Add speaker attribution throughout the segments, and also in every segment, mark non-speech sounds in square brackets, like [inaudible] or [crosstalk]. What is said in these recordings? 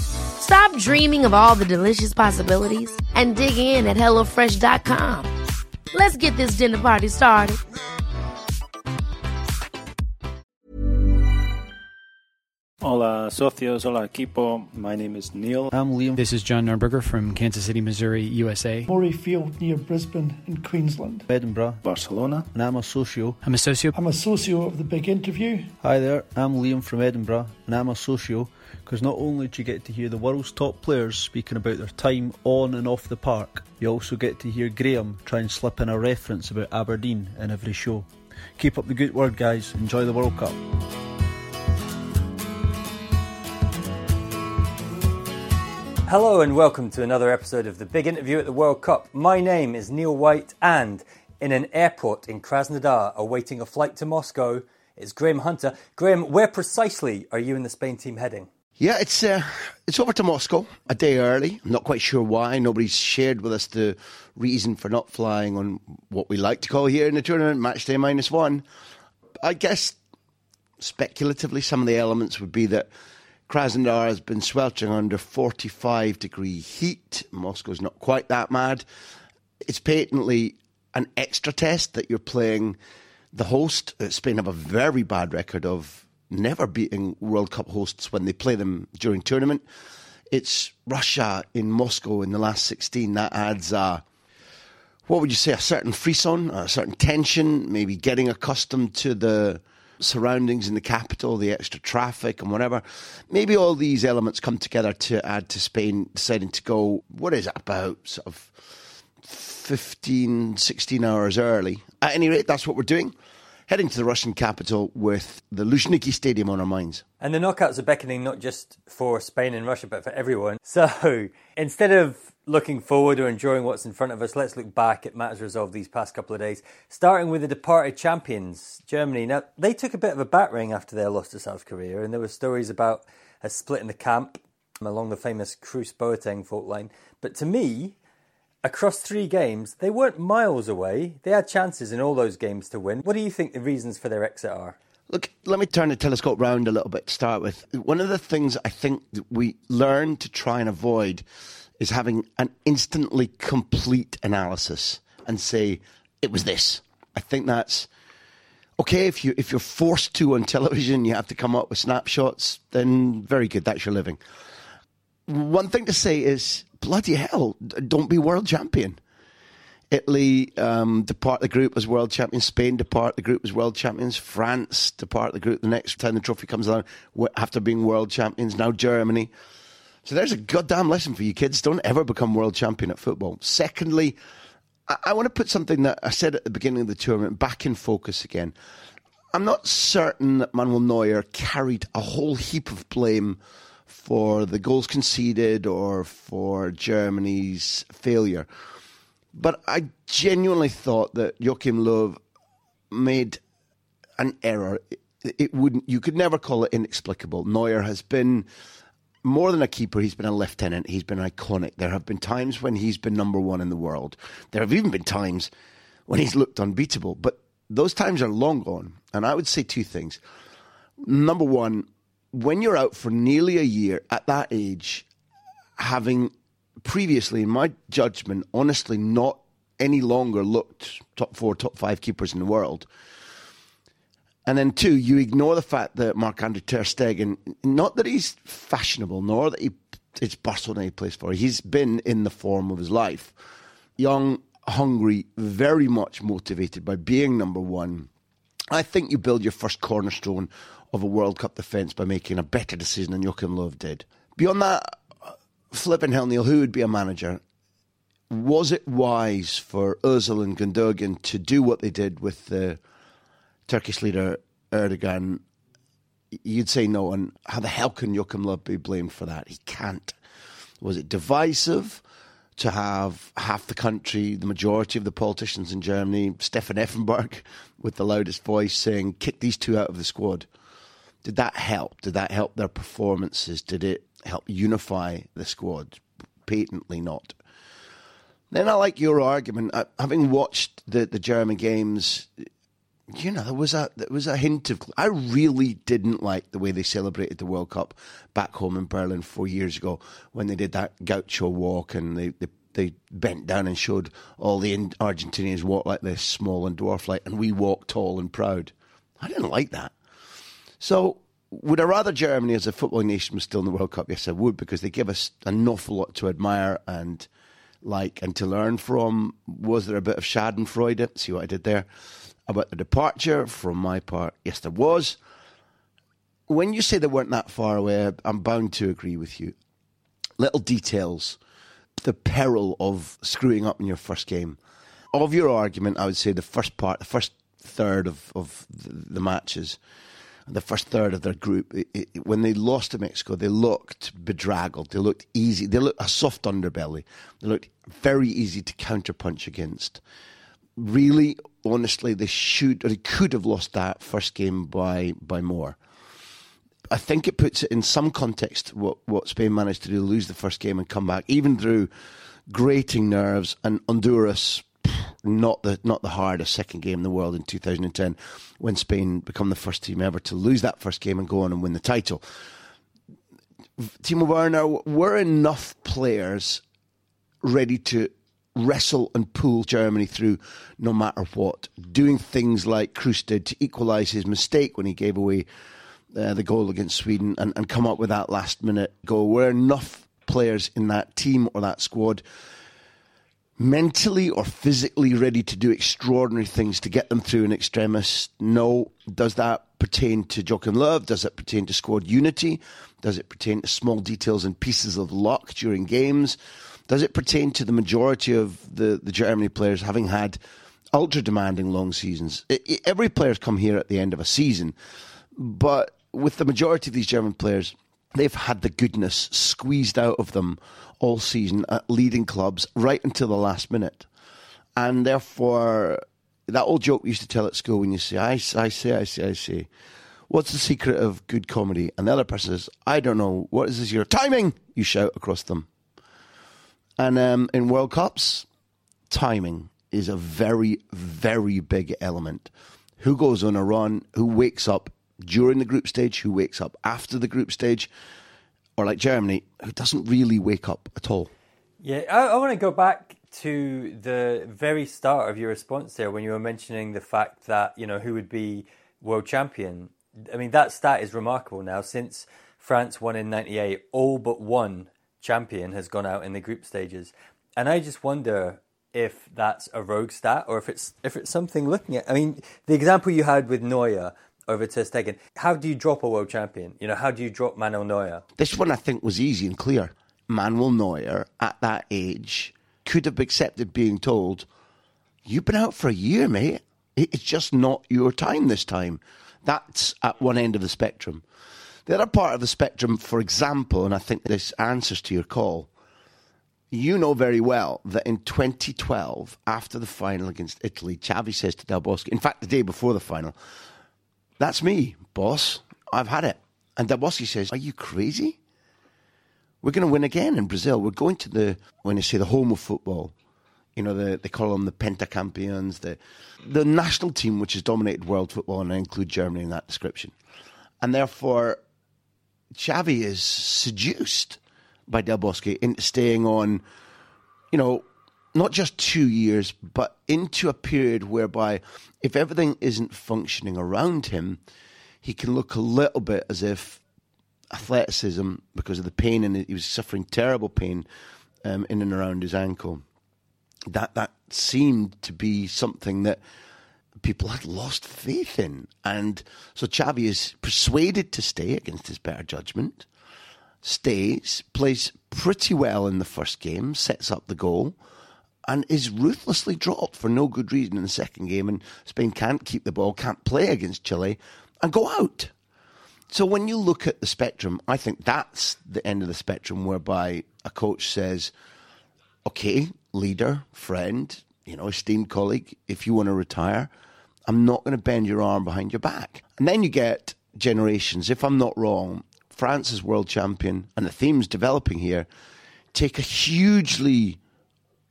Speaker 1: Stop dreaming of all the delicious possibilities and dig in at HelloFresh.com. Let's get this dinner party started.
Speaker 2: Hola, socios. Hola, equipo. My name is Neil.
Speaker 3: I'm Liam.
Speaker 4: This is John Nurberger from Kansas City, Missouri, USA.
Speaker 5: Murray Field near Brisbane in Queensland.
Speaker 3: Edinburgh.
Speaker 2: Barcelona.
Speaker 3: And I'm a socio.
Speaker 4: I'm a socio.
Speaker 5: I'm a socio of the big interview.
Speaker 3: Hi there, I'm Liam from Edinburgh, and I'm a socio because not only do you get to hear the world's top players speaking about their time on and off the park, you also get to hear Graham try and slip in a reference about Aberdeen in every show. Keep up the good work, guys. Enjoy the World Cup.
Speaker 6: Hello and welcome to another episode of the Big Interview at the World Cup. My name is Neil White, and in an airport in Krasnodar, awaiting a flight to Moscow, is Graham Hunter. Graham, where precisely are you and the Spain team heading?
Speaker 7: Yeah, it's uh, it's over to Moscow a day early. I'm not quite sure why. Nobody's shared with us the reason for not flying on what we like to call here in the tournament match day minus one. I guess speculatively, some of the elements would be that Krasnodar has been sweltering under 45 degree heat. Moscow's not quite that mad. It's patently an extra test that you're playing the host. Spain have a very bad record of never beating World Cup hosts when they play them during tournament. It's Russia in Moscow in the last 16. That adds a, what would you say, a certain frisson, a certain tension, maybe getting accustomed to the surroundings in the capital, the extra traffic and whatever. Maybe all these elements come together to add to Spain deciding to go, what is it, about sort of 15, 16 hours early. At any rate, that's what we're doing. Heading to the Russian capital with the Luzhniki Stadium on our minds.
Speaker 6: And the knockouts are beckoning not just for Spain and Russia, but for everyone. So [laughs] instead of looking forward or enjoying what's in front of us, let's look back at matters resolved these past couple of days. Starting with the departed champions, Germany. Now, they took a bit of a battering after their loss to South Korea, and there were stories about a split in the camp along the famous Kroos Boateng fault line. But to me, across three games, they weren't miles away. They had chances in all those games to win. What do you think the reasons for their exit are?
Speaker 7: Look, let me turn the telescope round a little bit to start with. One of the things I think that we learn to try and avoid is having an instantly complete analysis and say it was this. I think that's okay if you if you're forced to on television, you have to come up with snapshots. Then very good, that's your living. One thing to say is bloody hell, don't be world champion. Italy um, depart the group as world champions. Spain depart the group as world champions. France depart the group the next time the trophy comes along after being world champions. Now Germany. So there's a goddamn lesson for you kids. Don't ever become world champion at football. Secondly, I, I want to put something that I said at the beginning of the tournament back in focus again. I'm not certain that Manuel Neuer carried a whole heap of blame for the goals conceded or for Germany's failure. But I genuinely thought that Joachim Löw made an error. It, wouldn't. You could never call it inexplicable. Neuer has been more than a keeper, he's been a lieutenant. He's been iconic. There have been times when he's been number one in the world. There have even been times when he's looked unbeatable. But those times are long gone. And I would say two things. Number one, when you're out for nearly a year at that age, having previously, in my judgment, honestly not any longer looked top four, top five keepers in the world. And then two, you ignore the fact that Marc Andre Ter Stegen, not that he's fashionable, nor that he it's Barcelona he plays for. He's been in the form of his life. Young, hungry, very much motivated by being number one. I think you build your first cornerstone of a World Cup defence by making a better decision than Joachim Löw did. Beyond that, flipping hell, Neil, who would be a manager? Was it wise for Özil and Gundogan to do what they did with the Turkish leader Erdogan? You'd say no, and how the hell can Joachim Löw be blamed for that? He can't. Was it divisive? to have half the country, the majority of the politicians in Germany, Stefan Effenberg with the loudest voice saying, kick these two out of the squad. Did that help? Did that help their performances? Did it help unify the squad? Patently not. Then I like your argument. Uh, having watched the, the German games, you know, there was a there was a hint of. I really didn't like the way they celebrated the World Cup back home in Berlin four years ago when they did that gaucho walk and they they, they bent down and showed all the Argentinians walk like this, small and dwarf like, and we walk tall and proud. I didn't like that. So would I rather Germany as a football nation was still in the World Cup? Yes, I would because they give us an awful lot to admire and like and to learn from. Was there a bit of Schadenfreude? See what I did there about the departure from my part. Yes, there was. When you say they weren't that far away, I'm bound to agree with you. Little details, the peril of screwing up in your first game. Of your argument, I would say the first part, the first third of, of the, the matches, the first third of their group, it, it, when they lost to Mexico, they looked bedraggled. They looked easy. They looked a soft underbelly. They looked very easy to counterpunch against really, honestly, they should or they could have lost that first game by by more. I think it puts it in some context what, what Spain managed to do, lose the first game and come back, even through grating nerves and Honduras, not the not the hardest second game in the world in 2010, when Spain become the first team ever to lose that first game and go on and win the title. Timo Werner were enough players ready to wrestle and pull Germany through no matter what, doing things like Kroos did to equalise his mistake when he gave away uh, the goal against Sweden and, and come up with that last minute goal. Were enough players in that team or that squad mentally or physically ready to do extraordinary things to get them through an extremis? No. Does that pertain to Joachim Löw? Does it pertain to squad unity? Does it pertain to small details and pieces of luck during games? Does it pertain to the majority of the, the Germany players having had ultra demanding long seasons? It, it, every player's come here at the end of a season, but with the majority of these German players, they've had the goodness squeezed out of them all season at leading clubs right until the last minute. And therefore, that old joke we used to tell at school when you say, I, I say, I say, I say, what's the secret of good comedy? And the other person says, I don't know. What is this? Your timing, you shout across them. And um, in World Cups, timing is a very, very big element. Who goes on a run? Who wakes up during the group stage? Who wakes up after the group stage? Or like Germany, who doesn't really wake up at all?
Speaker 6: Yeah, I, I want to go back to the very start of your response there when you were mentioning the fact that, you know, who would be world champion. I mean, that stat is remarkable now. Since France won in 98, all but one champion has gone out in the group stages. And I just wonder if that's a rogue stat or if it's if it's something looking at. I mean, the example you had with Neuer over Ter Stegen. How do you drop a world champion? You know, how do you drop Manuel Neuer?
Speaker 7: This one I think was easy and clear. Manuel Neuer at that age could have accepted being told, "You've been out for a year, mate. It's just not your time this time." That's at one end of the spectrum. The other part of the spectrum, for example, and I think this answers to your call, you know very well that in 2012, after the final against Italy, Xavi says to Del Bosque, in fact, the day before the final, that's me, boss. I've had it. And Bosque says, Are you crazy? We're going to win again in Brazil. We're going to the, when you say the home of football, you know, the, they call them the Pentacampeons, the, the national team which has dominated world football, and I include Germany in that description. And therefore, Xavi is seduced by Del Bosque into staying on, you know, not just two years, but into a period whereby if everything isn't functioning around him, he can look a little bit as if athleticism, because of the pain, and he was suffering terrible pain um, in and around his ankle. That that seemed to be something that people had lost faith in. And so Xavi is persuaded to stay against his better judgment, stays, plays pretty well in the first game, sets up the goal, and is ruthlessly dropped for no good reason in the second game. And Spain can't keep the ball, can't play against Chile, and go out. So when you look at the spectrum, I think that's the end of the spectrum whereby a coach says, okay, leader, friend, you know, esteemed colleague, if you want to retire, I'm not going to bend your arm behind your back. And then you get generations. If I'm not wrong, France is world champion, and the theme's developing here. Take a hugely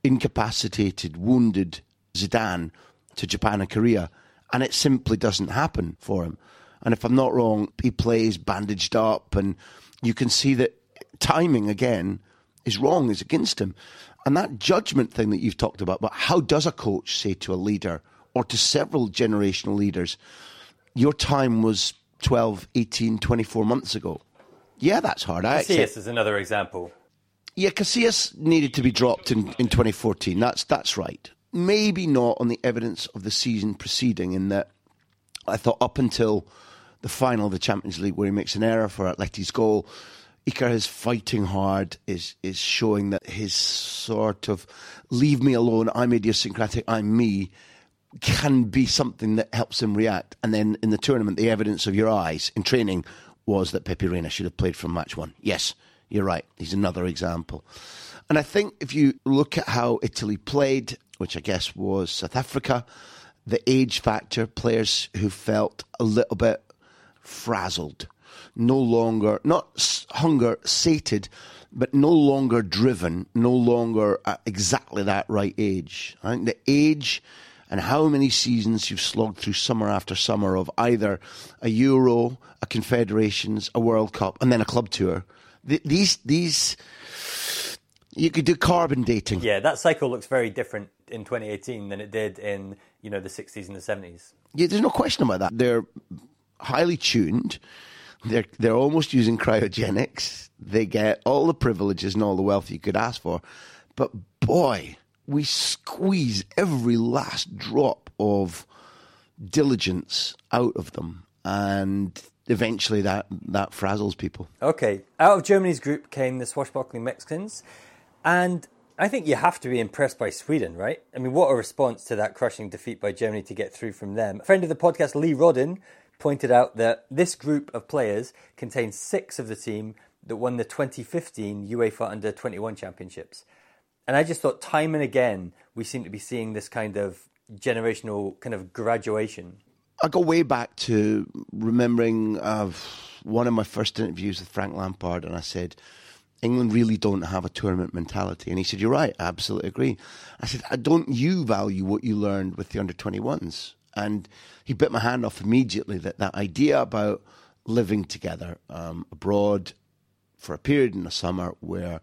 Speaker 7: incapacitated, wounded Zidane to Japan and Korea, and it simply doesn't happen for him. And if I'm not wrong, he plays bandaged up, and you can see that timing again is wrong, is against him. And that judgment thing that you've talked about, but how does a coach say to a leader or to several generational leaders, your time was 12, 18, 24 months ago? Yeah, that's hard. I
Speaker 6: Casillas is another example.
Speaker 7: Yeah, Casillas needed to be dropped in, in 2014. That's that's right. Maybe not on the evidence of the season preceding, in that I thought up until the final of the Champions League, where he makes an error for Atleti's goal, Iker is fighting hard, is is showing that his sort of leave me alone, I'm idiosyncratic, I'm me, can be something that helps him react. And then in the tournament, the evidence of your eyes in training was that Pepe Reina should have played from match one. Yes, you're right. He's another example. And I think if you look at how Italy played, which I guess was South Africa, the age factor, players who felt a little bit frazzled, no longer, not hunger sated, but no longer driven, no longer at exactly that right age. I think the age and how many seasons you've slogged through summer after summer of either a Euro, a Confederations, a World Cup, and then a club tour. These, these, you could do carbon dating.
Speaker 6: Yeah, that cycle looks very different in 2018 than it did in you know the 60s and the 70s.
Speaker 7: Yeah, there's no question about that. They're highly tuned. They're they're almost using cryogenics. They get all the privileges and all the wealth you could ask for, but boy, we squeeze every last drop of diligence out of them, and eventually that that frazzles people.
Speaker 6: Okay, out of Germany's group came the swashbuckling Mexicans, and I think you have to be impressed by Sweden, right? I mean, what a response to that crushing defeat by Germany to get through from them. A friend of the podcast, Lee Roden, pointed out that this group of players contains six of the team that won the 2015 UEFA Under 21 Championships. And I just thought, time and again, we seem to be seeing this kind of generational kind of graduation.
Speaker 7: I go way back to remembering uh, one of my first interviews with Frank Lampard, and I said, England really don't have a tournament mentality. And he said, You're right, I absolutely agree. I said, Don't you value what you learned with the under 21s? And he bit my hand off immediately that that idea about living together um, abroad for a period in the summer where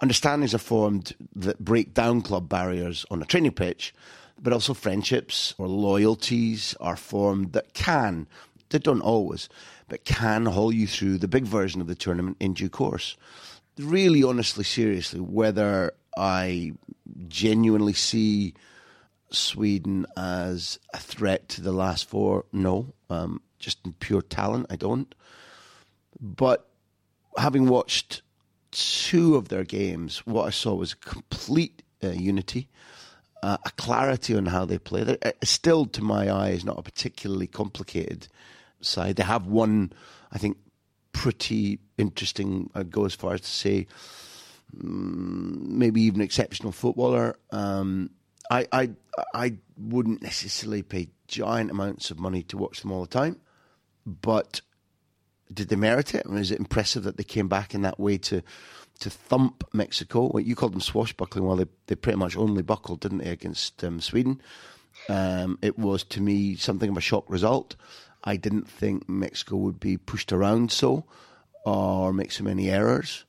Speaker 7: understandings are formed that break down club barriers on a training pitch, but also friendships or loyalties are formed that can, they don't always, but can haul you through the big version of the tournament in due course. Really, honestly, seriously, whether I genuinely see Sweden as a threat to the last four, no. Um, just in pure talent, I don't. But having watched two of their games, what I saw was complete uh, unity, uh, a clarity on how they play. They're, uh, still, to my eye, is not a particularly complicated side. They have one, I think, pretty interesting. I'd go as far as to say, um, maybe even exceptional footballer. Um, I, I, I wouldn't necessarily pay giant amounts of money to watch them all the time, but did they merit it? I mean, is it impressive that they came back in that way to to thump Mexico? You called them swashbuckling. Well, they they pretty much only buckled, didn't they, against um, Sweden? Um, it was to me something of a shock result. I didn't think Mexico would be pushed around so or make so many errors.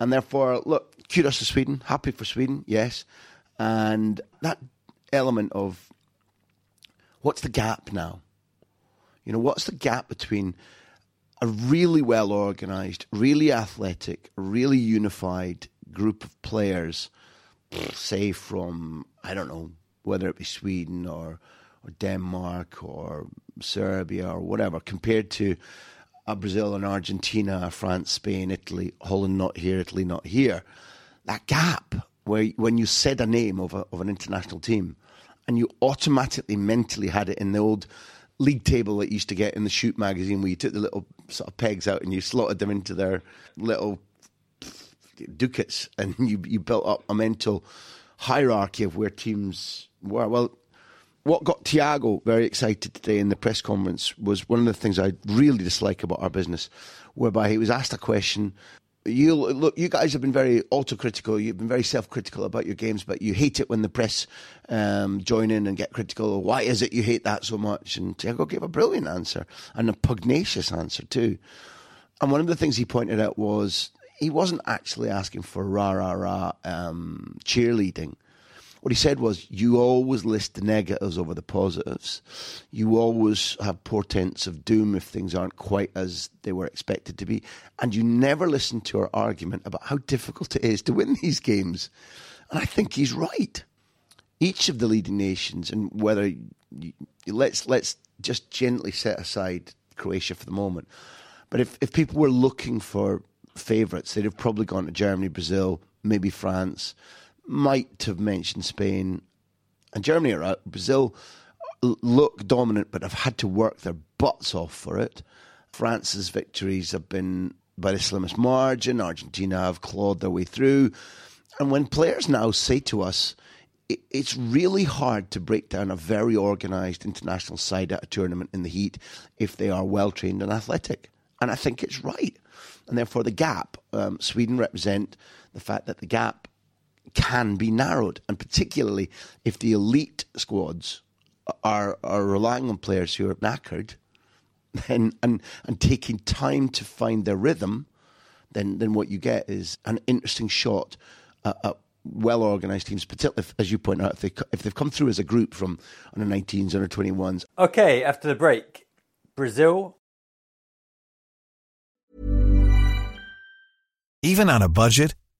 Speaker 7: And therefore, look, kudos to Sweden. Happy for Sweden, yes. And that element of what's the gap now? You know, what's the gap between a really well organized, really athletic, really unified group of players, say from, I don't know, whether it be Sweden or, or Denmark or Serbia or whatever, compared to a Brazil and Argentina, France, Spain, Italy, Holland not here, Italy not here. That gap where when you said a name of, a, of an international team and you automatically mentally had it in the old league table that you used to get in the shoot magazine where you took the little sort of pegs out and you slotted them into their little ducats and [laughs] you, you built up a mental hierarchy of where teams were. Well, what got Thiago very excited today in the press conference was one of the things I really dislike about our business, whereby he was asked a question. You look, you guys have been very autocritical. You've been very self-critical about your games, but you hate it when the press um, join in and get critical. Why is it you hate that so much? And Thiago gave a brilliant answer and a pugnacious answer too. And one of the things he pointed out was he wasn't actually asking for rah rah rah um, cheerleading what he said was, you always list the negatives over the positives. You always have portents of doom if things aren't quite as they were expected to be. And you never listen to our argument about how difficult it is to win these games. And I think he's right. Each of the leading nations, and whether you, let's let's just gently set aside Croatia for the moment. But if, if people were looking for favourites, they'd have probably gone to Germany, Brazil, maybe France might have mentioned Spain and Germany are out. Brazil look dominant, but have had to work their butts off for it. France's victories have been by the slimmest margin. Argentina have clawed their way through. And when players now say to us, it's really hard to break down a very organised international side at a tournament in the heat if they are well trained and athletic. And I think it's right. And therefore, the gap, um, Sweden represent the fact that the gap can be narrowed, and particularly if the elite squads are are relying on players who are knackered, and and and taking time to find their rhythm, then then what you get is an interesting shot at, at well organised teams, particularly if, as you point out, if they if they've come through as a group from under 19s, under 21s.
Speaker 6: Okay, after the break, Brazil.
Speaker 8: Even on a budget.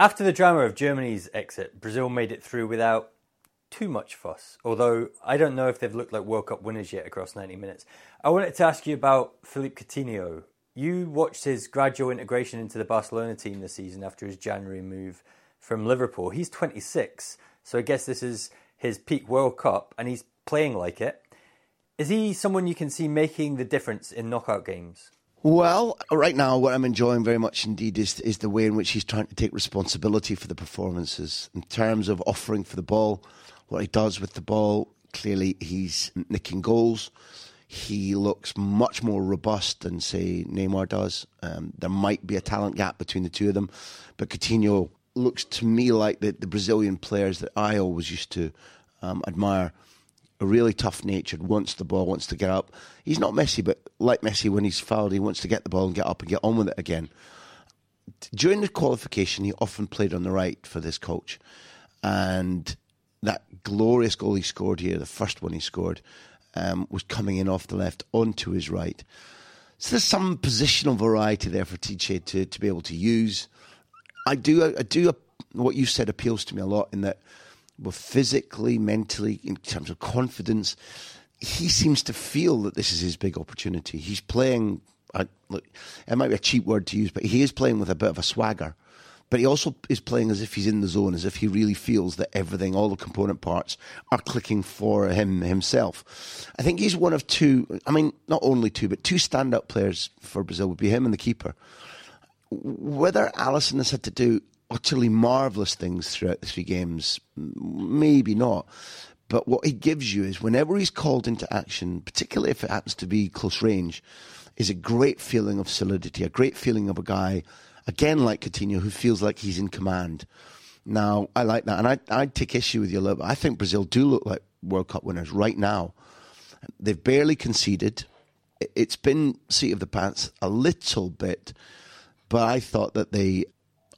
Speaker 6: After the drama of Germany's exit, Brazil made it through without too much fuss. Although I don't know if they've looked like World Cup winners yet across 90 minutes. I wanted to ask you about Philippe Coutinho. You watched his gradual integration into the Barcelona team this season after his January move from Liverpool. He's 26, so I guess this is his peak World Cup, and he's playing like it. Is he someone you can see making the difference in knockout games?
Speaker 7: Well, right now, what I'm enjoying very much indeed is is the way in which he's trying to take responsibility for the performances in terms of offering for the ball, what he does with the ball. Clearly, he's nicking goals. He looks much more robust than, say, Neymar does. Um, there might be a talent gap between the two of them, but Coutinho looks to me like the, the Brazilian players that I always used to um, admire really tough natured, wants the ball, wants to get up. He's not Messi, but like Messi, when he's fouled, he wants to get the ball and get up and get on with it again. During the qualification, he often played on the right for this coach. and that glorious goal he scored here, the first one he scored, um, was coming in off the left onto his right. So there's some positional variety there for Tite to, to be able to use. I do, I do. What you said appeals to me a lot in that, well, physically, mentally, in terms of confidence, he seems to feel that this is his big opportunity. He's playing. I, look, it might be a cheap word to use, but he is playing with a bit of a swagger. But he also is playing as if he's in the zone, as if he really feels that everything, all the component parts, are clicking for him himself. I think he's one of two. I mean, not only two, but two stand-up players for Brazil would be him and the keeper. Whether Alisson has had to do utterly marvellous things throughout the three games, maybe not. But what he gives you is whenever he's called into action, particularly if it happens to be close range, is a great feeling of solidity, a great feeling of a guy, again like Coutinho, who feels like he's in command. Now, I like that. And I, I'd take issue with you a little bit. I think Brazil do look like World Cup winners right now. They've barely conceded. It's been seat of the pants a little bit, but I thought that they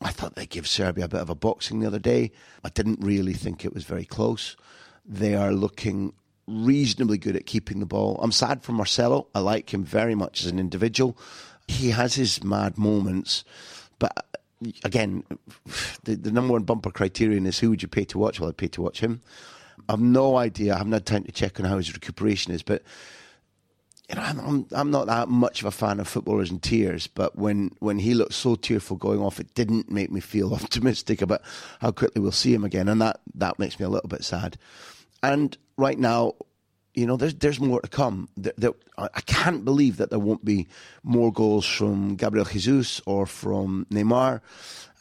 Speaker 7: I thought they gave Serbia a bit of a boxing the other day. I didn't really think it was very close. They are looking reasonably good at keeping the ball. I'm sad for Marcelo. I like him very much as an individual. He has his mad moments, but uh, again, [sighs] the, the number one bumper criterion is who would you pay to watch? Well, I'd pay to watch him. I've no idea. I haven't had time to check on how his recuperation is, but you know, I'm, I'm not that much of a fan of footballers in tears, but when, when he looked so tearful going off, it didn't make me feel [laughs] optimistic about how quickly we'll see him again, and that, that makes me a little bit sad. And right now, you know, there's there's more to come. There, there, I can't believe that there won't be more goals from Gabriel Jesus or from Neymar,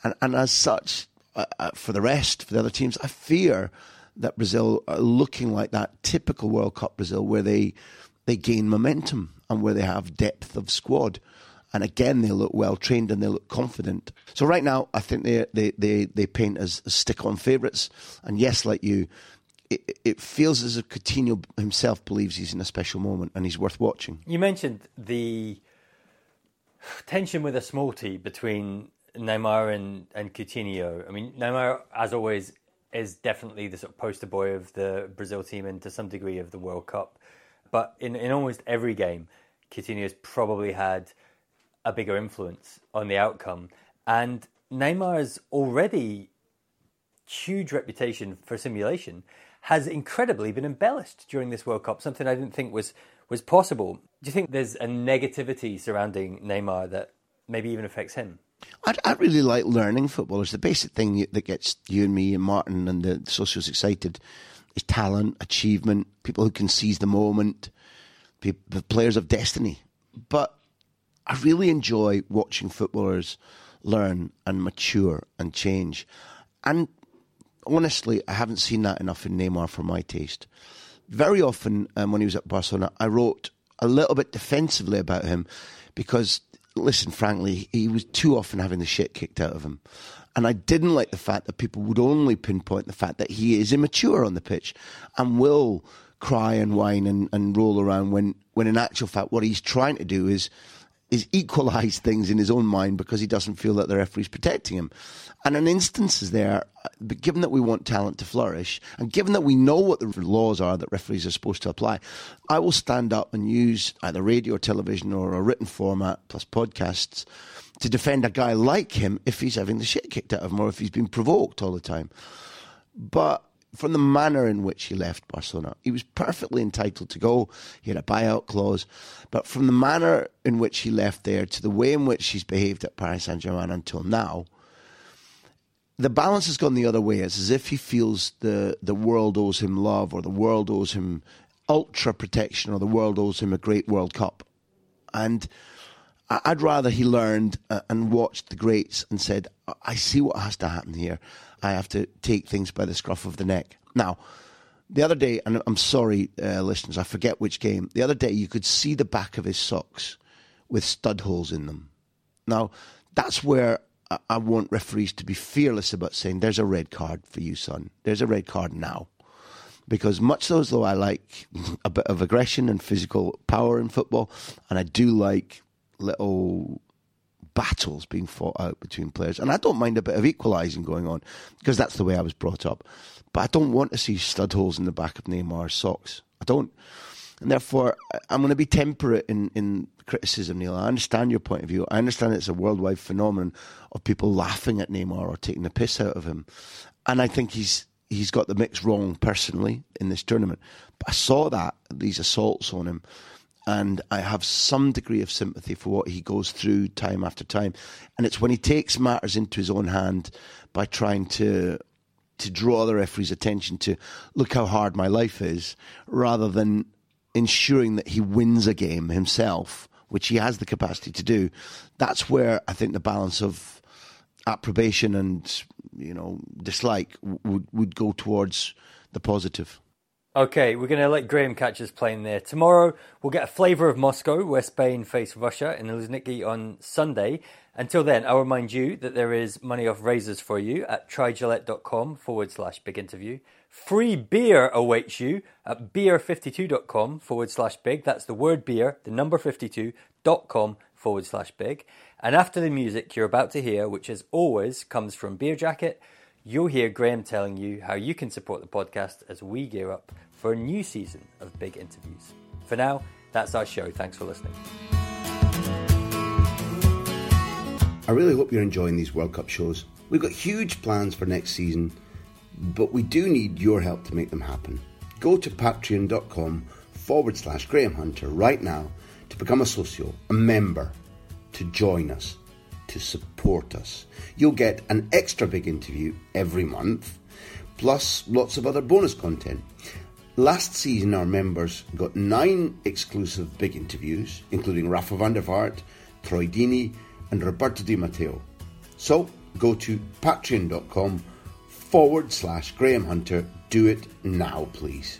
Speaker 7: and and as such, uh, uh, for the rest, for the other teams, I fear that Brazil are looking like that typical World Cup Brazil, where they they gain momentum and where they have depth of squad. And again, they look well trained and they look confident. So right now, I think they they they, they paint as, as stick on favourites. And yes, like you, it, it, feels as if Coutinho himself believes he's in a special moment and he's worth watching.
Speaker 6: You mentioned the tension with a small t between Neymar and, and Coutinho. I mean, Neymar, as always, is definitely the sort of poster boy of the Brazil team and to some degree of the World Cup. But in, in almost every game, Coutinho has probably had a bigger influence on the outcome. And Neymar's already huge reputation for simulation has incredibly been embellished during this World Cup, something I didn't think was, was possible. Do you think there's a negativity surrounding Neymar that maybe even affects him?
Speaker 7: I, I really like learning football. It's the basic thing that gets you and me and Martin and the socios excited is talent, achievement, people who can seize the moment, the players of destiny. But I really enjoy watching footballers learn and mature and change. And honestly, I haven't seen that enough in Neymar for my taste. Very often, um, when he was at Barcelona, I wrote a little bit defensively about him because, listen, frankly, he was too often having the shit kicked out of him. And I didn't like the fact that people would only pinpoint the fact that he is immature on the pitch and will cry and whine and, and roll around when, when in actual fact what he's trying to do is is equalise things in his own mind because he doesn't feel that the referee's protecting him. And an instance is there, but given that we want talent to flourish, and given that we know what the laws are that referees are supposed to apply, I will stand up and use either radio or television or a written format plus podcasts to defend a guy like him if he's having the shit kicked out of him or if he's been provoked all the time. But from the manner in which he left Barcelona, he was perfectly entitled to go. He had a buyout clause. But from the manner in which he left there to the way in which he's behaved at Paris Saint Germain until now, the balance has gone the other way. It's as if he feels the, the world owes him love or the world owes him ultra protection or the world owes him a great World Cup. And I'd rather he learned uh, and watched the greats and said, I see what has to happen here. I have to take things by the scruff of the neck. Now, the other day, and I'm sorry, uh, listeners, I forget which game. The other day, you could see the back of his socks with stud holes in them. Now, that's where I want referees to be fearless about saying, there's a red card for you, son. There's a red card now. Because much as though I like [laughs] a bit of aggression and physical power in football, and I do like little battles being fought out between players. And I don't mind a bit of equalising going on because that's the way I was brought up. But I don't want to see stud holes in the back of Neymar's socks. I don't. And therefore, I'm going to be temperate in, in criticism, Neil. I understand your point of view. I understand it's a worldwide phenomenon of people laughing at Neymar or taking the piss out of him. And I think he's he's got the mix wrong personally in this tournament. But I saw that, these assaults on him, and I have some degree of sympathy for what he goes through time after time. And it's when he takes matters into his own hand by trying to to draw the referee's attention to look how hard my life is, rather than ensuring that he wins a game himself, which he has the capacity to do, that's where I think the balance of approbation and you know dislike would would go towards the positive.
Speaker 6: Okay, we're going to let Graham catch us playing there. Tomorrow, we'll get a flavour of Moscow, where Spain face Russia in the Luzhniki on Sunday. Until then, I'll remind you that there is money off razors for you at trygillette.com forward slash big interview. Free beer awaits you at beer52.com forward slash big. That's the word beer, the number 52.com forward slash big. And after the music you're about to hear, which as always comes from Beer Jacket, you'll hear Graham telling you how you can support the podcast as we gear up for a new season of big interviews. For now, that's our show. Thanks for listening.
Speaker 9: I really hope you're enjoying these World Cup shows. We've got huge plans for next season but we do need your help to make them happen. Go to patreon.com forward slash Graham Hunter right now to become a socio, a member, to join us, to support us. You'll get an extra big interview every month, plus lots of other bonus content. Last season, our members got nine exclusive big interviews, including Rafa van der Vaart, Troy Deeney, and Roberto Di Matteo. So go to patreon.com forward slash Graham Hunter. Do it now, please.